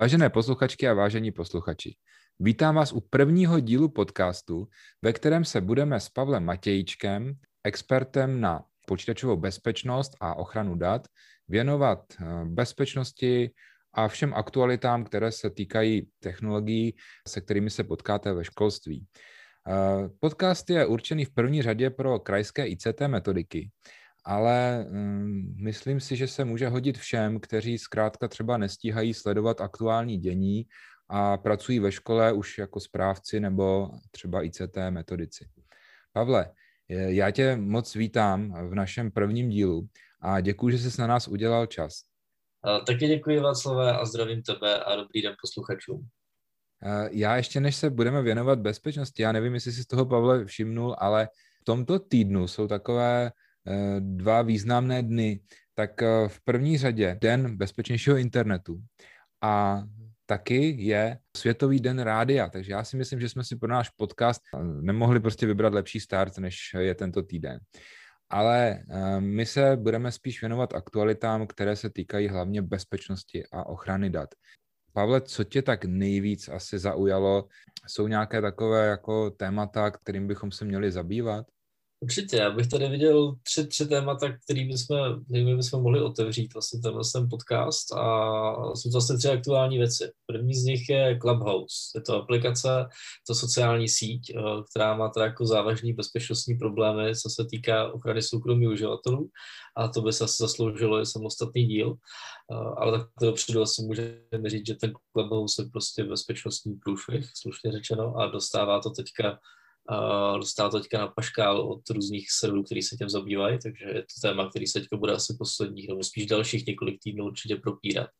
Vážené posluchačky a vážení posluchači, vítám vás u prvního dílu podcastu, ve kterém se budeme s Pavlem Matějíčkem, expertem na počítačovou bezpečnost a ochranu dat, věnovat eh, bezpečnosti a všem aktualitám, které se týkají technologií, se kterými se potkáte ve školství. Eh, podcast je určený v první řadě pro krajské ICT metodiky, ale um, myslím si, že se může hodit všem, kteří zkrátka třeba nestíhají sledovat aktuální dění a pracují ve škole už jako správci nebo třeba ICT metodici. Pavle, já tě moc vítám v našem prvním dílu a děkuji, že jsi na nás udělal čas. Taky děkuji Václavé a zdravím tebe a dobrý den posluchačům. Já ještě než se budeme věnovat bezpečnosti, já nevím, jestli jsi z toho Pavle všimnul, ale v tomto týdnu jsou takové dva významné dny, tak eh, v první řadě Den bezpečnějšího internetu a taky je Světový den rádia, takže já si myslím, že jsme si pro náš podcast eh, nemohli prostě vybrat lepší start, než je tento týden. Ale my se budeme spíš věnovat aktualitám, které se týkají hlavně bezpečnosti a ochrany dat. Pavle, co tě tak nejvíc asi zaujalo? Jsou nějaké takové jako témata, kterým bychom se měli zabývat? Určitě, já bych tady viděl tři, tři témata, kterými jsme, kterými bychom mohli otevřít vlastně tenhle ten podcast a jsou to vlastně tři aktuální věci. První z nich je Clubhouse. Je to aplikace, to sociální síť, eh, která má teda jako závažný bezpečnostní problémy, co se týká ochrany soukromí uživatelů a to by se asi zasloužilo i samostatný díl. Eh, ale tak to dopředu asi můžeme říct, že ten Clubhouse je prostě bezpečnostní průšvih, slušně řečeno, a dostává to teďka dostává to teďka na paškál od různých serverů, který se tím zabývají, takže je to téma, který se teďka bude asi posledních, nebo spíš dalších několik týdnů určitě propírat.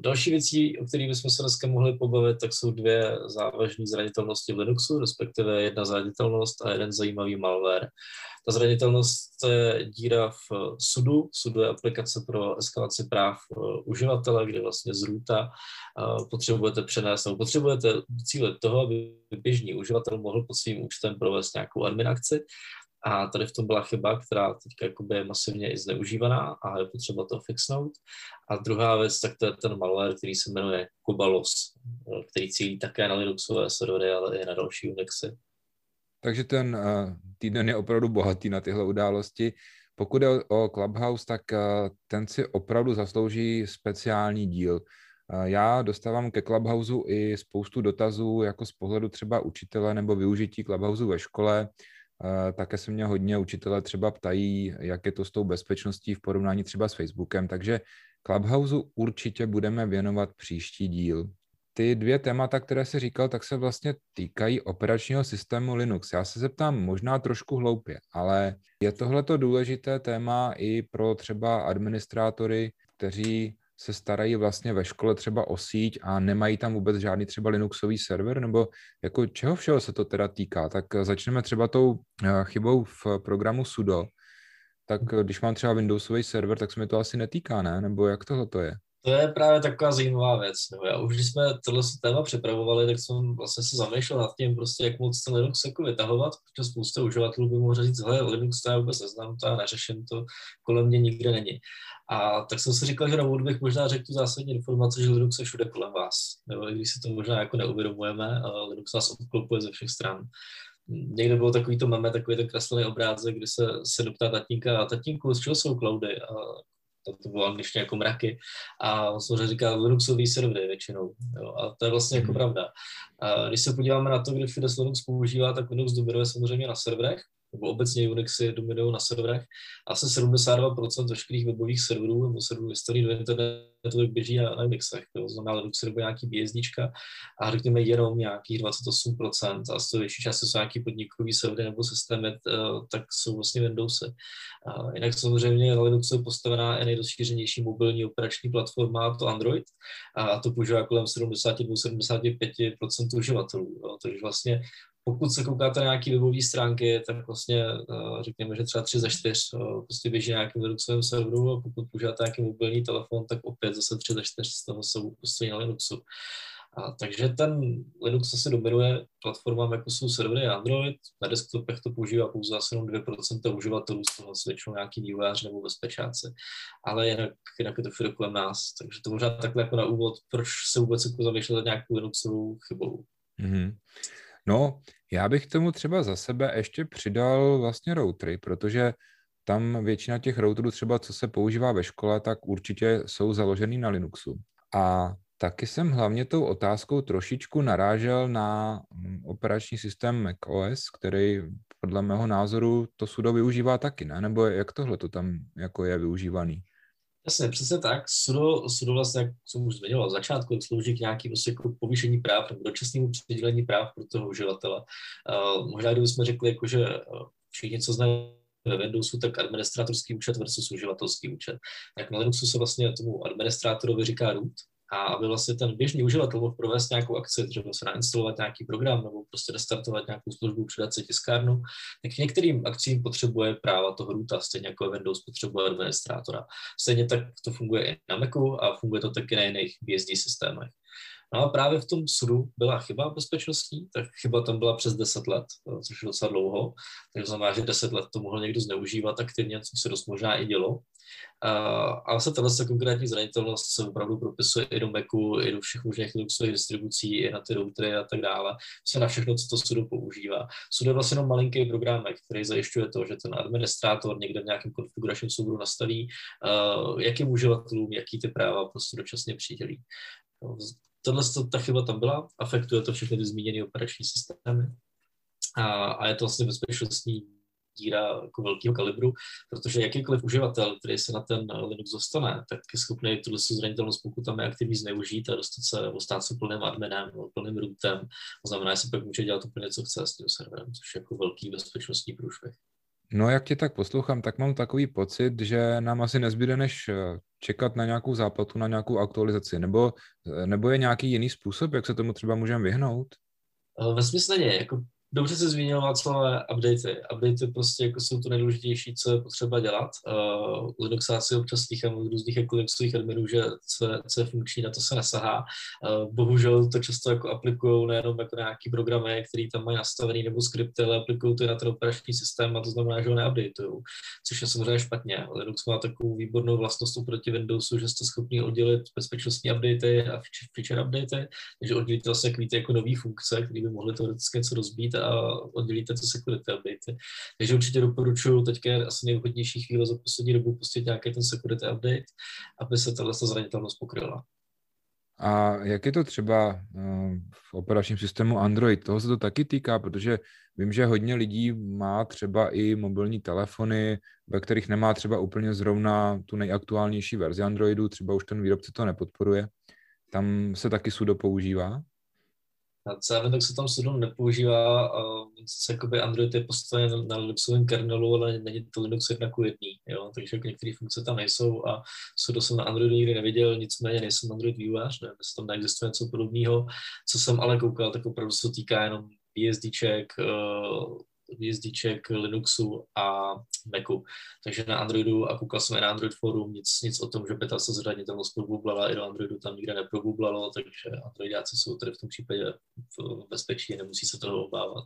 Další věcí, o kterých bychom se dneska mohli pobavit, tak jsou dvě závažné zranitelnosti v Linuxu, respektive jedna zranitelnost a jeden zajímavý malware. Ta zranitelnost je díra v sudu. Sudu je aplikace pro eskalaci práv uživatele, kde vlastně z ruta potřebujete přenést, nebo potřebujete cíle toho, aby běžný uživatel mohl pod svým účtem provést nějakou admin akci a tady v tom byla chyba, která teď je masivně i zneužívaná a je potřeba to fixnout. A druhá věc, tak to je ten malware, který se jmenuje Kubalos, který cílí také na Linuxové servery, ale i na další Unixy. Takže ten uh, týden je opravdu bohatý na tyhle události. Pokud je o, Clubhouse, tak uh, ten si opravdu zaslouží speciální díl. Uh, já dostávám ke Clubhouse i spoustu dotazů, jako z pohledu třeba učitele nebo využití Clubhouse ve škole. Také se mě hodně učitele třeba ptají, jak je to s tou bezpečností v porovnání třeba s Facebookem, takže Clubhouse určitě budeme věnovat příští díl. Ty dvě témata, které se říkal, tak se vlastně týkají operačního systému Linux. Já se zeptám možná trošku hloupě, ale je tohleto důležité téma i pro třeba administrátory, kteří se starají vlastně ve škole třeba o síť a nemají tam vůbec žádný třeba Linuxový server, nebo jako čeho všeho se to teda týká? Tak začneme třeba tou eh, chybou v programu sudo. Tak když mám třeba Windowsový server, tak se mi to asi netýká, ne? Nebo jak tohle to je? To je právě taková zajímavá věc. No, já už, když jsme tohle téma připravovali, tak jsem vlastně se zamýšlel nad tím, prostě, jak moc ten Linux jako vytahovat, protože spousta uživatelů by mohla říct, hele, Linux to já vůbec neznám, to já neřeším, to kolem mě nikde není. A tak jsem si říkal, že na úvod bych možná řekl tu zásadní informaci, že Linux je všude kolem vás. Nebo i když si to možná jako neuvědomujeme, Linux vás obklopuje ze všech stran. Někde bylo takový to meme, takový ten kreslený obrázek, kdy se, se doptá tatínka, tatínku, z čeho jsou cloudy? A to, to bylo angličtině jako mraky. A on samozřejmě říká Linuxový servery většinou. Jo, a to je vlastně jako mhm. pravda. A když se podíváme na to, kdy Fides Linux používá, tak Linux dominuje samozřejmě na serverech, nebo obecně Unixy dominují na serverech. Asi 72% veškerých webových serverů nebo serverů historii do internetu běží na, na Unixech. To znamená, Linux nebo nějaký BSDčka a řekněme jenom nějakých 28% a z toho větší části jsou nějaký podnikový servery nebo systémy, eh, tak jsou vlastně Windowsy. A jinak samozřejmě na Linuxu je postavená i nejrozšířenější mobilní operační platforma, to Android, a to používá kolem 72-75% uživatelů. Takže vlastně pokud se koukáte na nějaké webové stránky, tak vlastně eh, řekněme, že třeba 3 ze 4 eh, prostě běží nějakým Linuxovým serveru a pokud používáte nějaký mobilní telefon, tak opět zase 3 ze 4 z toho jsou prostě na Linuxu. A, takže ten Linux asi dominuje platformám, jako jsou servery Android. Na desktopech to používá pouze asi jenom 2% uživatelů, z toho většinou nějaký vývojář nebo bezpečáci. Ale jinak, jinak je to všude kolem nás. Takže to možná takhle jako na úvod, proč se vůbec jako zamýšlet nějakou Linuxovou chybou. Mm-hmm. No, já bych tomu třeba za sebe ještě přidal vlastně routery, protože tam většina těch routerů třeba, co se používá ve škole, tak určitě jsou založený na Linuxu. A taky jsem hlavně tou otázkou trošičku narážel na mm, operační systém macOS, který podle mého názoru to sudo využívá taky, ne? Nebo jak tohle to tam jako je využívaný? Jasně, přesně tak. Sudo, sudo vlastně, jak jsem už zmiňoval v začátku, slouží k nějakému prostě jako povýšení práv nebo dočasnému přidělení práv pro toho uživatele. Uh, možná kdybychom řekli, jako, že všichni, co znají ve Windowsu, tak administrátorský účet versus uživatelský účet. Tak na Linuxu se vlastně tomu administrátorovi říká root a aby vlastně ten běžný uživatel mohl provést nějakou akci, třeba se nainstalovat nějaký program nebo prostě restartovat nějakou službu, přidat si tiskárnu, tak k některým akcím potřebuje práva toho roota, stejně jako Windows potřebuje administrátora. Stejně tak to funguje i na Macu a funguje to taky na jiných BSD systémech. No a právě v tom sudu byla chyba bezpečnostní, tak chyba tam byla přes 10 let, eh, což je docela dlouho, takže znamená, že 10 let to mohl někdo zneužívat aktivně, což se dost možná i dělo. Ale se tahle konkrétní zranitelnost se opravdu propisuje i do Macu, i do všech možných Linuxových distribucí, i na ty routery a tak dále. Se na všechno, co to sudo používá. Sudo je vlastně jenom malinký program, který zajišťuje to, že ten administrátor někde v nějakém konfiguračním souboru nastaví, uh, jakým uživatelům, jaký ty práva prostě dočasně přidělí tohle, ta chyba tam byla, afektuje to všechny ty zmíněné operační systémy a, a je to vlastně bezpečnostní díra jako velkého kalibru, protože jakýkoliv uživatel, který se na ten Linux dostane, tak je schopný tuhle zranitelnost, pokud tam je aktivní zneužít a dostat se, nebo stát se plným adminem, plným rootem. To znamená, že se pak může dělat úplně co chce s tím serverem, což je jako velký bezpečnostní průšvih. No, jak tě tak poslouchám, tak mám takový pocit, že nám asi nezbyde než eh, čekat na nějakou záplatu, na nějakou aktualizaci, nebo, eh, nebo je nějaký jiný způsob, jak se tomu třeba můžeme vyhnout? Eh, ve smyslu není, jako dobře se zmínil Václav, updaty. Updaty prostě jako jsou to nejdůležitější, co je potřeba dělat. Uh, Linuxáci občas slychám od různých jako Linuxových adminů, že co, co je funkční, na to se nesahá. Uh, bohužel to často jako aplikují nejenom jako nějaký programy, který tam mají nastavený nebo skripty, ale aplikují to i na ten operační systém a to znamená, že ho neupdateují, což je samozřejmě špatně. Linux má takovou výbornou vlastnost oproti Windowsu, že jste schopni oddělit bezpečnostní updaty a feature updaty, takže oddělíte vlastně jako nové funkce, které by mohly teoreticky něco rozbít a oddělíte to security update. Takže určitě doporučuji, teďka asi nejvhodnější chvíle za poslední dobu pustit nějaký ten security update, aby se tahle zranitelnost pokryla. A jak je to třeba eh, v operačním systému Android? Toho se to taky týká, protože vím, že hodně lidí má třeba i mobilní telefony, ve kterých nemá třeba úplně zrovna tu nejaktuálnější verzi Androidu, třeba už ten výrobce to nepodporuje. Tam se taky sudo používá? C, tak se tam sudo nepoužívá, se jakoby Android je postaven na Linuxovém kernelu, ale není to Linux jedna ku jedný, jo? takže některé funkce tam nejsou a sudo jsem na Androidu nikdy neviděl, nicméně nejsem Android vývojář, ne, jestli tam neexistuje něco podobného, co jsem ale koukal, tak opravdu se týká jenom BSDček, hvězdiček Linuxu a Macu. Takže na Androidu, a koukal jsem na Android Forum, nic, nic o tom, že by ta se zranitelnost probublala, i do Androidu tam nikde neprobublalo, takže Androidáci jsou tady v tom případě v bezpečí, nemusí se toho obávat.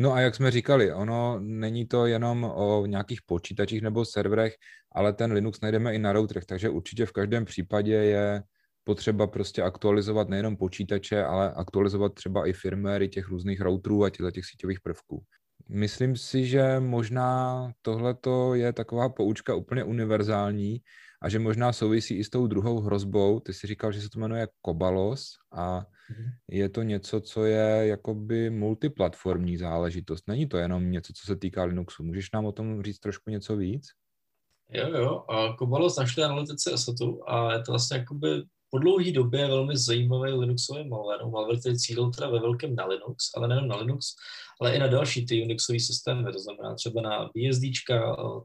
No a jak jsme říkali, ono není to jenom o nějakých počítačích nebo serverech, ale ten Linux najdeme i na routerech, takže určitě v každém případě je potřeba prostě aktualizovat nejenom počítače, ale aktualizovat třeba i firmware těch různých routerů a těch síťových prvků. Myslím si, že možná tohle je taková poučka úplně univerzální a že možná souvisí i s tou druhou hrozbou. Ty jsi říkal, že se to jmenuje Kobalos a mhm. je to něco, co je jakoby multiplatformní záležitost. Není to jenom něco, co se týká Linuxu. Můžeš nám o tom říct trošku něco víc? Jo, jo. A Kobalos našli analytici Asatu a je to vlastně jakoby po dlouhé době velmi zajímavý Linuxový malware, malware, který cílil teda ve velkém na Linux, ale nejen na Linux, ale i na další ty Unixové systémy, to znamená třeba na BSD,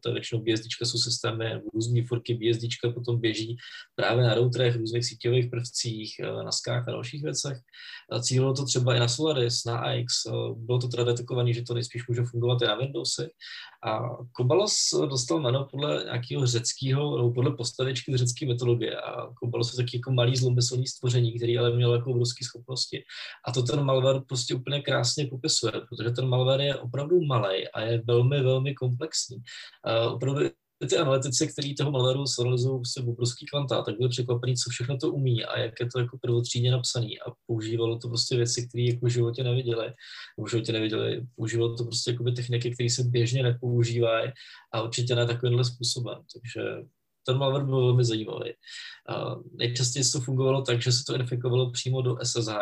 to je většinou BSD jsou systémy, různé forky BSD potom běží právě na routerech, různých síťových prvcích, na skách a dalších věcech. Cílilo to třeba i na Solaris, na AX, bylo to teda detekované, že to nejspíš může fungovat i na Windowsy A Kobalos dostal jméno podle nějakého řeckého, nebo podle postavičky z řecké mytologie. A Kobalos je taky jako malý zlomyslný stvoření, který ale měl jako obrovské schopnosti. A to ten malware prostě úplně krásně popisuje, protože ten malware je opravdu malý a je velmi, velmi komplexní. A opravdu ty analytici, kteří toho malwareu analyzují prostě obrovský kvanta, tak byli překvapení, co všechno to umí a jak je to jako prvotřídně napsaný. A používalo to prostě věci, které jako v životě neviděli, v životě neviděli, používalo to prostě jako techniky, které se běžně nepoužívají a určitě ne takovýmhle způsobem, takže ten malware byl velmi zajímavý. Nejčastěji to fungovalo tak, že se to infikovalo přímo do SSH.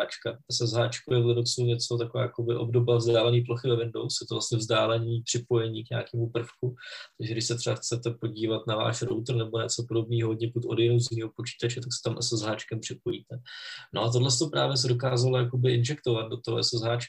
SSH je v Linuxu něco takové jakoby obdoba vzdálené plochy ve Windows, je to vlastně vzdálení připojení k nějakému prvku. Takže když se třeba chcete podívat na váš router nebo něco podobného hodně pod od jiného z jiného počítače, tak se tam SSH připojíte. No a tohle to právě se dokázalo jakoby injektovat do toho SSH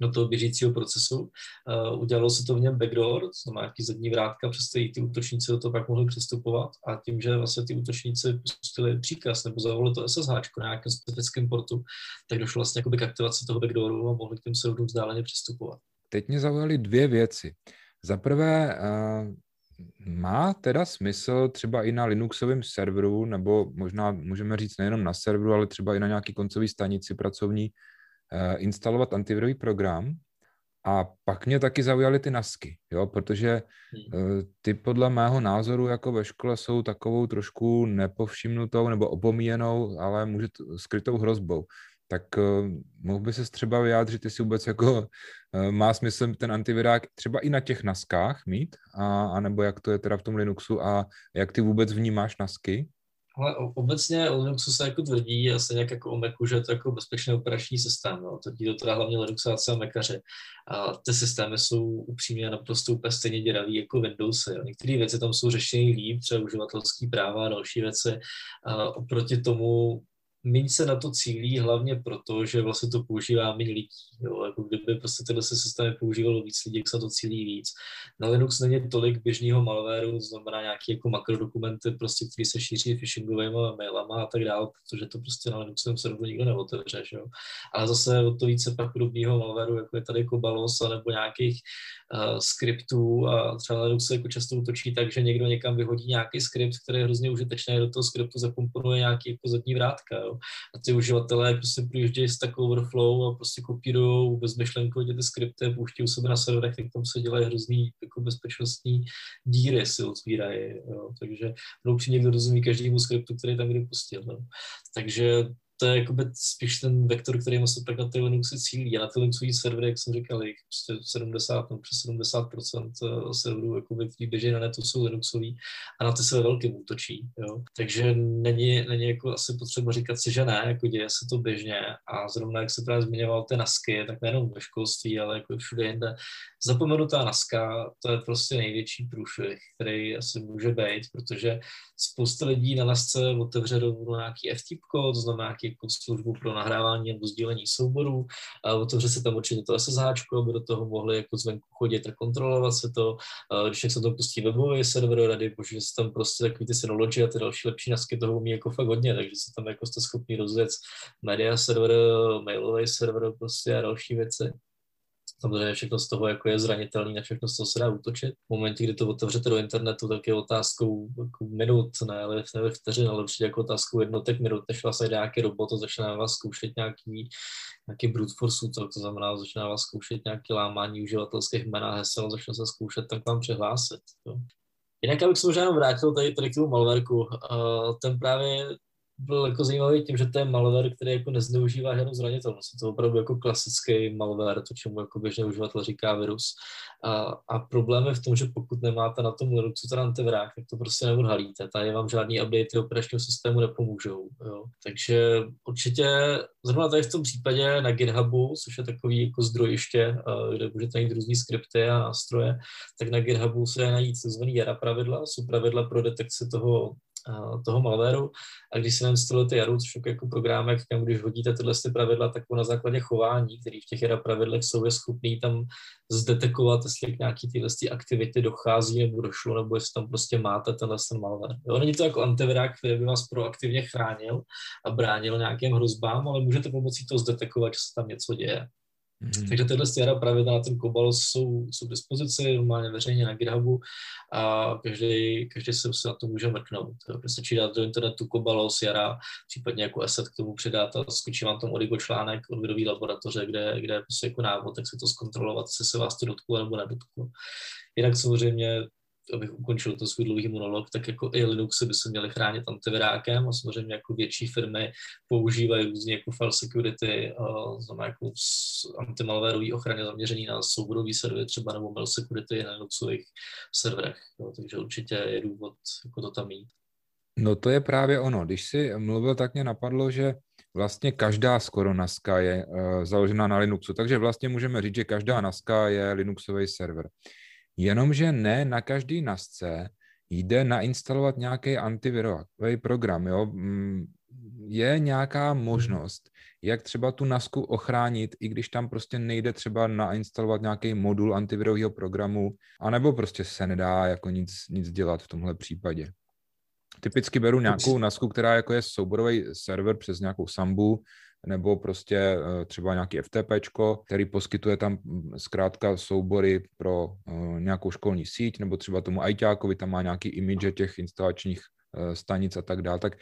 do toho běžícího procesu. Uh, udělalo se to v něm backdoor, to znamená nějaký zadní vrátka, přes který ty útočníci do toho pak mohli přistupovat a tím, že vlastně ty útočníci pustili příkaz nebo zavolili to SSH na nějakém specifickém portu, tak došlo vlastně k aktivaci toho backdooru a mohli k těm serverům vzdáleně přistupovat. Teď mě zaujaly dvě věci. Za prvé, uh, má teda smysl třeba i na Linuxovém serveru, nebo možná můžeme říct nejenom na serveru, ale třeba i na nějaký koncový stanici pracovní, Eh, instalovat antivirový program a pak mě taky zaujaly ty nasky, jo, protože hmm. eh, ty podle mého názoru jako ve škole jsou takovou trošku nepovšimnutou nebo opomíjenou, ale může t- skrytou hrozbou. Tak uh, mohl by se třeba vyjádřit, jestli vůbec jako má smysl ten antivirák třeba i na těch naskách mít, a, a nebo jak to je teda v tom Linuxu a jak ty vůbec vnímáš nasky? Ale obecně o Linuxu se jako tvrdí, asi nějak jako o Macu, že je to jako bezpečný operační systém. No. Tvrdí to teda hlavně Linuxáci a Macaři. A ty systémy jsou upřímně naprosto úplně stejně děravý jako Windowsy. Některé věci tam jsou řešeny líp, třeba uživatelský práva a další věci. A oproti tomu méně se na to cílí hlavně proto, že vlastně to používá méně lidí. Jo? Jako kdyby prostě tyhle systémy používalo víc lidí, jak se to cílí víc. Na Linux není tolik běžného malwareu, to znamená nějaké jako makrodokumenty, prostě, které se šíří phishingovými mailama a tak dále, protože to prostě na Linuxovém serveru nikdo neotevře. Že jo? Ale zase o to více pak podobného malwareu, jako je tady Kobalos, nebo nějakých uh, skriptů a třeba Linux se jako často útočí tak, že někdo někam vyhodí nějaký skript, který je hrozně užitečný, do toho skriptu zakomponuje nějaký jako zadní vrátka. Jo? A ty uživatelé prostě přijíždějí s takovou Overflow a prostě kopírují bezmyšlenkově ty skripty, pouštějí sebe na serverech, tak tam se dělají hrozný jako bezpečnostní díry si otvírají. Jo? Takže no, někdo rozumí každému skriptu, který tam kdy pustil. Jo? Takže to je jakoby spíš ten vektor, který se pak na ty Linuxy cílí. A na ty Linuxový servery, jak jsem říkal, jich prostě 70, no, přes 70% eh, serverů, jakoby, který běží na netu, jsou Linuxový a na ty se ve velkém útočí. Jo. Takže není, není jako asi potřeba říkat si, že ne, jako děje se to běžně a zrovna jak se právě zmiňoval ty nasky, tak nejenom ve školství, ale jako všude jinde. Zapomenutá naska, to je prostě největší průšvih, který asi může být, protože spousta lidí na nasce otevře rovnou nějaký FTP, to znamená nějaký jako službu pro nahrávání nebo sdílení souborů. A otevře se tam určitě to SSH, aby do toho mohli jako zvenku chodit a kontrolovat se to. A když se to pustí webový server, rady, bože, se tam prostě takový ty Synology a ty další lepší nasky toho umí jako fakt hodně, takže se tam jako jste schopni rozjet media server, mailový server prostě a další věci. Samozřejmě všechno z toho jako je zranitelný, na všechno z toho se dá útočit. V momentě, kdy to otevřete do internetu, tak je otázkou jako minut, ne, ale ne vteřin, ale určitě jako otázkou jednotek minut, než vás jde nějaký robot a začne vás zkoušet nějaký, nějaký brute force útok, to znamená, začne vás zkoušet nějaké lámání uživatelských jmen a hesel, začne se zkoušet, tak vám přihlásit. Jo. Jinak, abych se možná vrátil tady, tady k tomu malverku, uh, ten právě byl jako zajímavý tím, že to je malware, který jako nezneužívá žádnou zranitelnost. Je to opravdu jako klasický malware, to čemu jako běžný uživatel říká virus. A, a problém je v tom, že pokud nemáte na tom Linuxu ten antivrák, tak to prostě neodhalíte. Tady vám žádný update operačního systému nepomůžou. Jo. Takže určitě zrovna tady v tom případě na GitHubu, což je takový jako zdrojiště, kde můžete najít různé skripty a nástroje, tak na GitHubu se najít tzv. JARA pravidla, jsou pravidla pro detekci toho toho malwareu a když si nainstalujete Jaru, což jako programek, kam když hodíte tyhle ty pravidla, tak na základě chování, který v těch Jara pravidlech jsou, je schopný tam zdetekovat, jestli k nějaký tyhle aktivity dochází nebo došlo, nebo jestli tam prostě máte tenhle ten malware. Jo, není to jako antivirák, který by vás proaktivně chránil a bránil nějakým hrozbám, ale můžete pomocí toho zdetekovat, že se tam něco děje. Mm-hmm. Takže tyhle stěra pravidla na ten Cobalt jsou, jsou k dispozici normálně veřejně na GitHubu a každý, každý se na to může mrknout. Stačí dát do internetu Cobalt, Jara, případně jako asset k tomu přidat a skočí vám tam Origo článek od videové laboratoře, kde, kde je prostě jako návod, tak se to zkontrolovat, jestli se vás to dotklo nebo nedotklo. Jinak samozřejmě abych ukončil ten svůj dlouhý monolog, tak jako i Linuxy by se měly chránit antivirákem a samozřejmě jako větší firmy používají různě jako file security, uh, znamená jako antimalwareový ochrany zaměřený na souborový servery třeba nebo mail security na Linuxových serverech. Jo, takže určitě je důvod jako to tam mít. No to je právě ono. Když si mluvil, tak mě napadlo, že vlastně každá skoro NASCA je uh, založena na Linuxu, takže vlastně můžeme říct, že každá NASCA je Linuxový server. Jenomže ne na každý NASce jde nainstalovat nějaký antivirový program. Jo? Mm, je nějaká možnost, jak třeba tu NASku ochránit, i když tam prostě nejde třeba nainstalovat nějaký modul antivirového programu, anebo prostě se nedá jako nic, nic dělat v tomhle případě. Typicky beru nějakou NASku, která jako je souborový server přes nějakou Sambu, nebo prostě eh, třeba nějaký FTP, který poskytuje tam hm, zkrátka soubory pro eh, nějakou školní síť, nebo třeba tomu ITákovi tam má nějaký image těch instalačních eh, stanic a tak dále, tak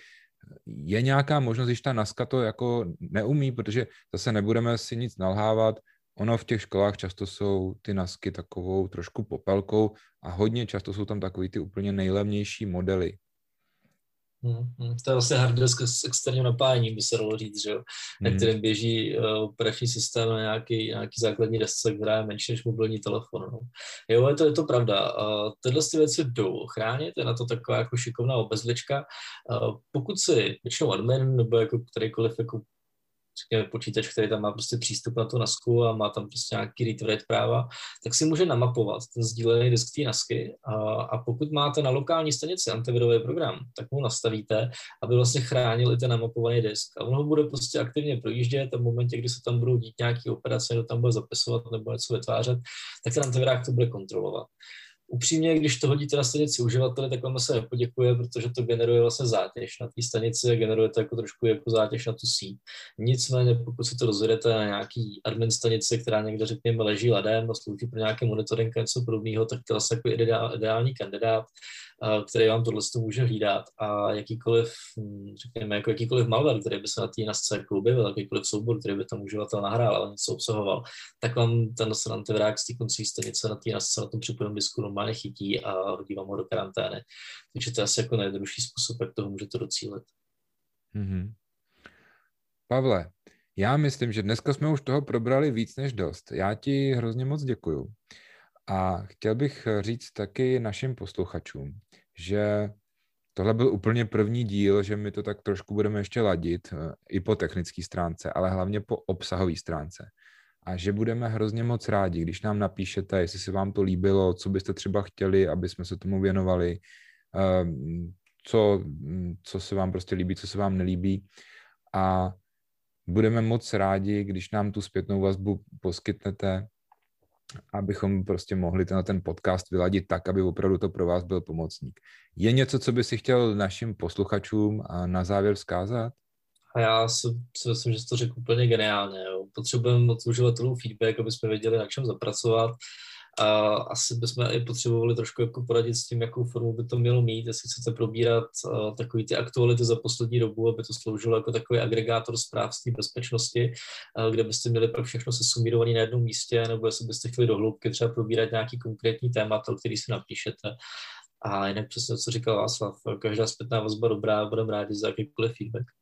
je nějaká možnost, když ta NASka to jako neumí, protože zase nebudeme si nic nalhávat, ono v těch školách často jsou ty NASky takovou trošku popelkou a hodně často jsou tam takový ty úplně nejlevnější modely, Hmm, hmm. To je vlastně harddisk s externím napájením, by se dalo říct, že jo? Hmm. na kterém běží uh, operační systém na nějaký, nějaký základní desce, která je menší než mobilní telefon. No. Jo, je to, je to pravda. Uh, tyhle ty věci jdou chránit, je na to taková jako šikovná obezlička. Uh, pokud si většinou admin nebo jako kterýkoliv jako řekněme, počítač, který tam má prostě přístup na tu NASku a má tam prostě nějaký read práva, tak si může namapovat ten sdílený disk té NASky a, a pokud máte na lokální stanici antivirový program, tak mu nastavíte, aby vlastně chránil i ten namapovaný disk. A on ho bude prostě aktivně projíždět a v momentě, kdy se tam budou dít nějaké operace, kdo tam bude zapisovat nebo něco vytvářet, tak ten antivirák to bude kontrolovat upřímně, když to hodíte na stanici uživateli, tak vám se nepoděkuje, protože to generuje vlastně zátěž na té stanici a generuje to jako trošku jako zátěž na tu síť. Nicméně, pokud si to rozvedete na nějaký admin stanici, která někde, řekněme, leží ladem a slouží pro nějaký monitoring a něco podobného, tak to je vlastně jako ideální kandidát který vám tohle může hlídat a jakýkoliv, hm, řekněme, jako jakýkoliv malware, který by se na té nasce jako objevil, jakýkoliv soubor, který by tam uživatel nahrál, ale něco obsahoval, tak vám ten antivirák z té koncí stanice na té nasce na tom připojeném disku normálně chytí a hodí vám ho do karantény. Takže to je asi jako nejjednodušší způsob, jak toho můžete docílit. Mm-hmm. Pavle, já myslím, že dneska jsme už toho probrali víc než dost. Já ti hrozně moc děkuju. A chtěl bych říct taky našim posluchačům, že tohle byl úplně první díl, že my to tak trošku budeme ještě ladit eh, i po technické stránce, ale hlavně po obsahové stránce. A že budeme hrozně moc rádi, když nám napíšete, jestli se vám to líbilo, co byste třeba chtěli, aby jsme se tomu věnovali, ehm, co, co se vám prostě líbí, co se vám nelíbí. A budeme moc rádi, když nám tu zpětnou vazbu poskytnete, abychom prostě mohli ten, ten podcast vyladit tak, aby opravdu to pro vás byl pomocník. Je něco, co by si chtěl našim posluchačům na závěr vzkázat? A já si, si myslím, že jsi to řekl úplně geniálně. Potřebujeme od uživatelů feedback, aby jsme věděli, na čem zapracovat a asi bychom i potřebovali trošku jako poradit s tím, jakou formu by to mělo mít, jestli chcete probírat uh, takový ty aktuality za poslední dobu, aby to sloužilo jako takový agregátor zpráv z té bezpečnosti, uh, kde byste měli pro všechno se sumírovaný na jednom místě, nebo jestli byste chtěli do hloubky třeba probírat nějaký konkrétní téma, o který si napíšete. A jinak přesně, co říkal Václav, každá zpětná vazba dobrá, budeme rádi za jakýkoliv feedback.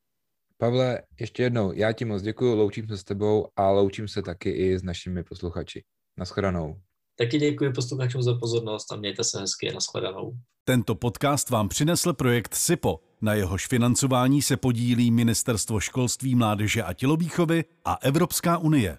Pavle, ještě jednou, já ti moc děkuji, loučím se s tebou a loučím se taky i s našimi posluchači. Naschledanou. Taky děkuji posluchačům za pozornost a mějte se hezky. Naschledanou. Tento podcast vám přinesl projekt SIPO. Na jehož financování se podílí Ministerstvo školství, mládeže a tělovýchovy a Evropská unie.